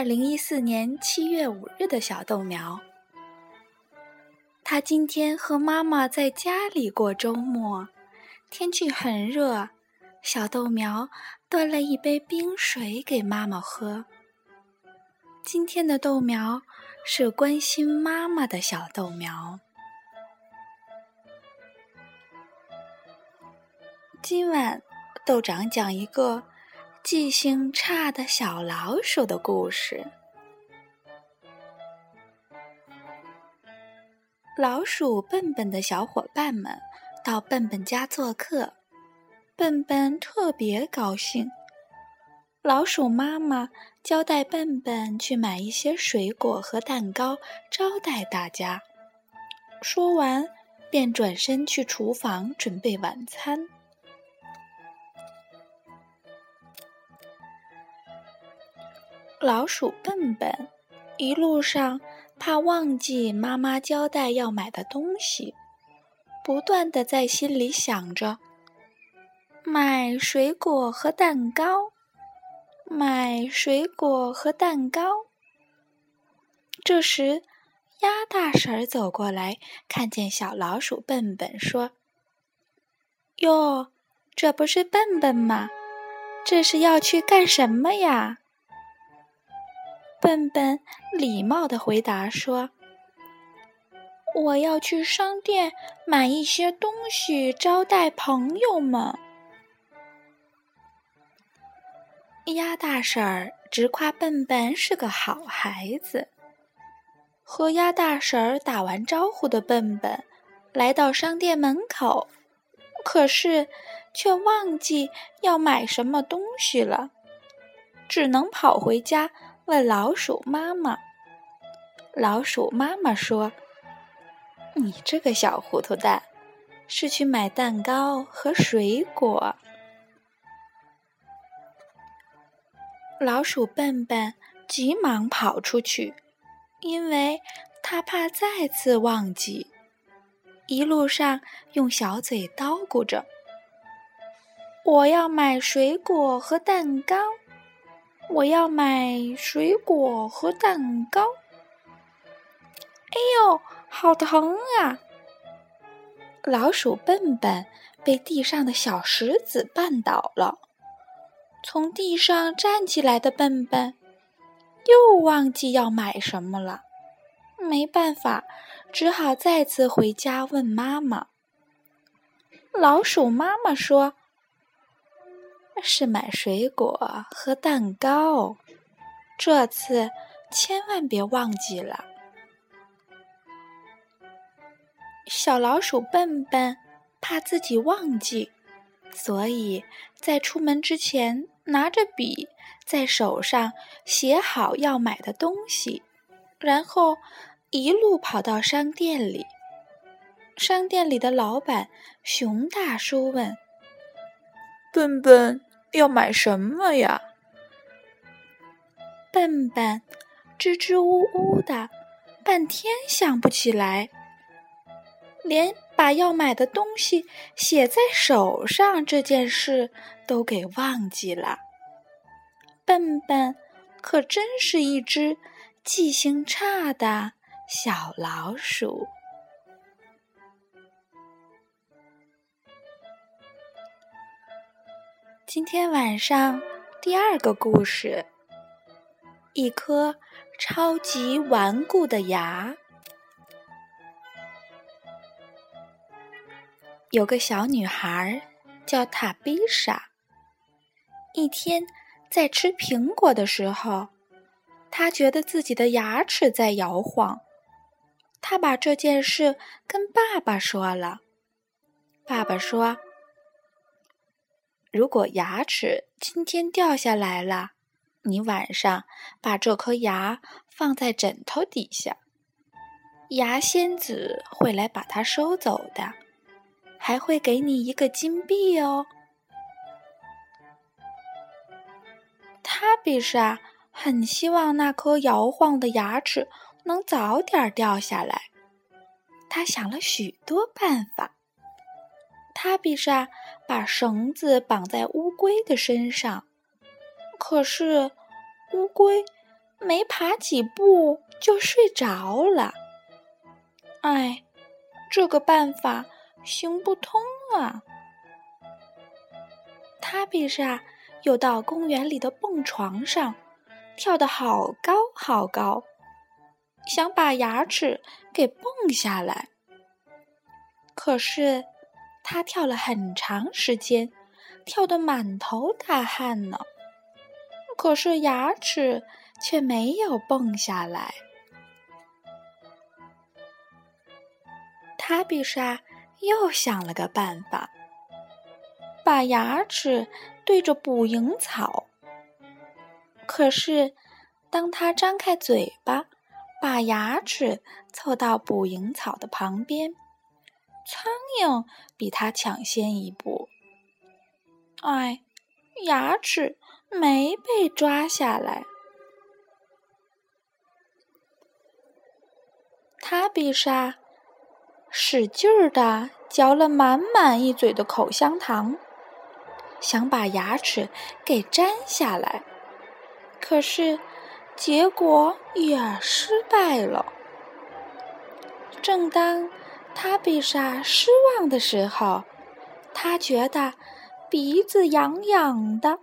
二零一四年七月五日的小豆苗。他今天和妈妈在家里过周末，天气很热。小豆苗端了一杯冰水给妈妈喝。今天的豆苗是关心妈妈的小豆苗。今晚豆长讲一个记性差的小老鼠的故事。老鼠笨笨的小伙伴们到笨笨家做客，笨笨特别高兴。老鼠妈妈交代笨笨去买一些水果和蛋糕招待大家，说完便转身去厨房准备晚餐。老鼠笨笨一路上。怕忘记妈妈交代要买的东西，不断的在心里想着买水果和蛋糕，买水果和蛋糕。这时，鸭大婶儿走过来，看见小老鼠笨笨，说：“哟，这不是笨笨吗？这是要去干什么呀？”笨笨礼貌的回答说：“我要去商店买一些东西招待朋友们。”鸭大婶儿直夸笨笨是个好孩子。和鸭大婶儿打完招呼的笨笨来到商店门口，可是却忘记要买什么东西了，只能跑回家。问老鼠妈妈，老鼠妈妈说：“你这个小糊涂蛋，是去买蛋糕和水果。”老鼠笨笨急忙跑出去，因为他怕再次忘记。一路上用小嘴叨咕着：“我要买水果和蛋糕。”我要买水果和蛋糕。哎呦，好疼啊！老鼠笨笨被地上的小石子绊倒了，从地上站起来的笨笨又忘记要买什么了。没办法，只好再次回家问妈妈。老鼠妈妈说。是买水果和蛋糕，这次千万别忘记了。小老鼠笨笨怕自己忘记，所以在出门之前拿着笔在手上写好要买的东西，然后一路跑到商店里。商店里的老板熊大叔问：“笨笨。”要买什么呀？笨笨支支吾吾的，半天想不起来，连把要买的东西写在手上这件事都给忘记了。笨笨可真是一只记性差的小老鼠。今天晚上第二个故事：一颗超级顽固的牙。有个小女孩叫塔比莎。一天在吃苹果的时候，她觉得自己的牙齿在摇晃。她把这件事跟爸爸说了。爸爸说。如果牙齿今天掉下来了，你晚上把这颗牙放在枕头底下，牙仙子会来把它收走的，还会给你一个金币哦。塔比莎很希望那颗摇晃的牙齿能早点掉下来，他想了许多办法。塔比莎把绳子绑在乌龟的身上，可是乌龟没爬几步就睡着了。哎，这个办法行不通啊！塔比莎又到公园里的蹦床上，跳得好高好高，想把牙齿给蹦下来。可是，他跳了很长时间，跳得满头大汗呢。可是牙齿却没有蹦下来。塔比莎又想了个办法，把牙齿对着捕蝇草。可是，当他张开嘴巴，把牙齿凑到捕蝇草的旁边，苍蝇比他抢先一步。哎，牙齿没被抓下来。塔比莎。使劲儿的嚼了满满一嘴的口香糖，想把牙齿给粘下来，可是结果也失败了。正当塔比莎失望的时候，他觉得鼻子痒痒的，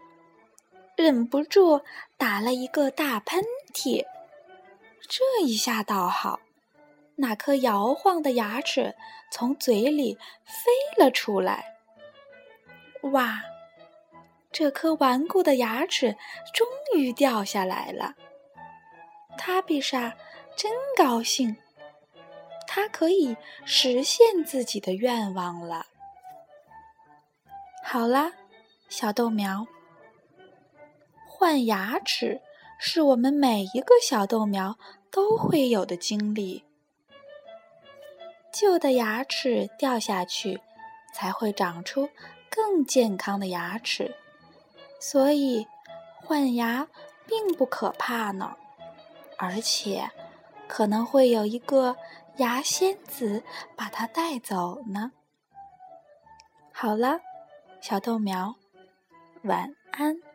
忍不住打了一个大喷嚏。这一下倒好。那颗摇晃的牙齿从嘴里飞了出来。哇，这颗顽固的牙齿终于掉下来了。塔比莎真高兴，她可以实现自己的愿望了。好啦，小豆苗，换牙齿是我们每一个小豆苗都会有的经历。旧的牙齿掉下去，才会长出更健康的牙齿，所以换牙并不可怕呢。而且可能会有一个牙仙子把它带走呢。好了，小豆苗，晚安。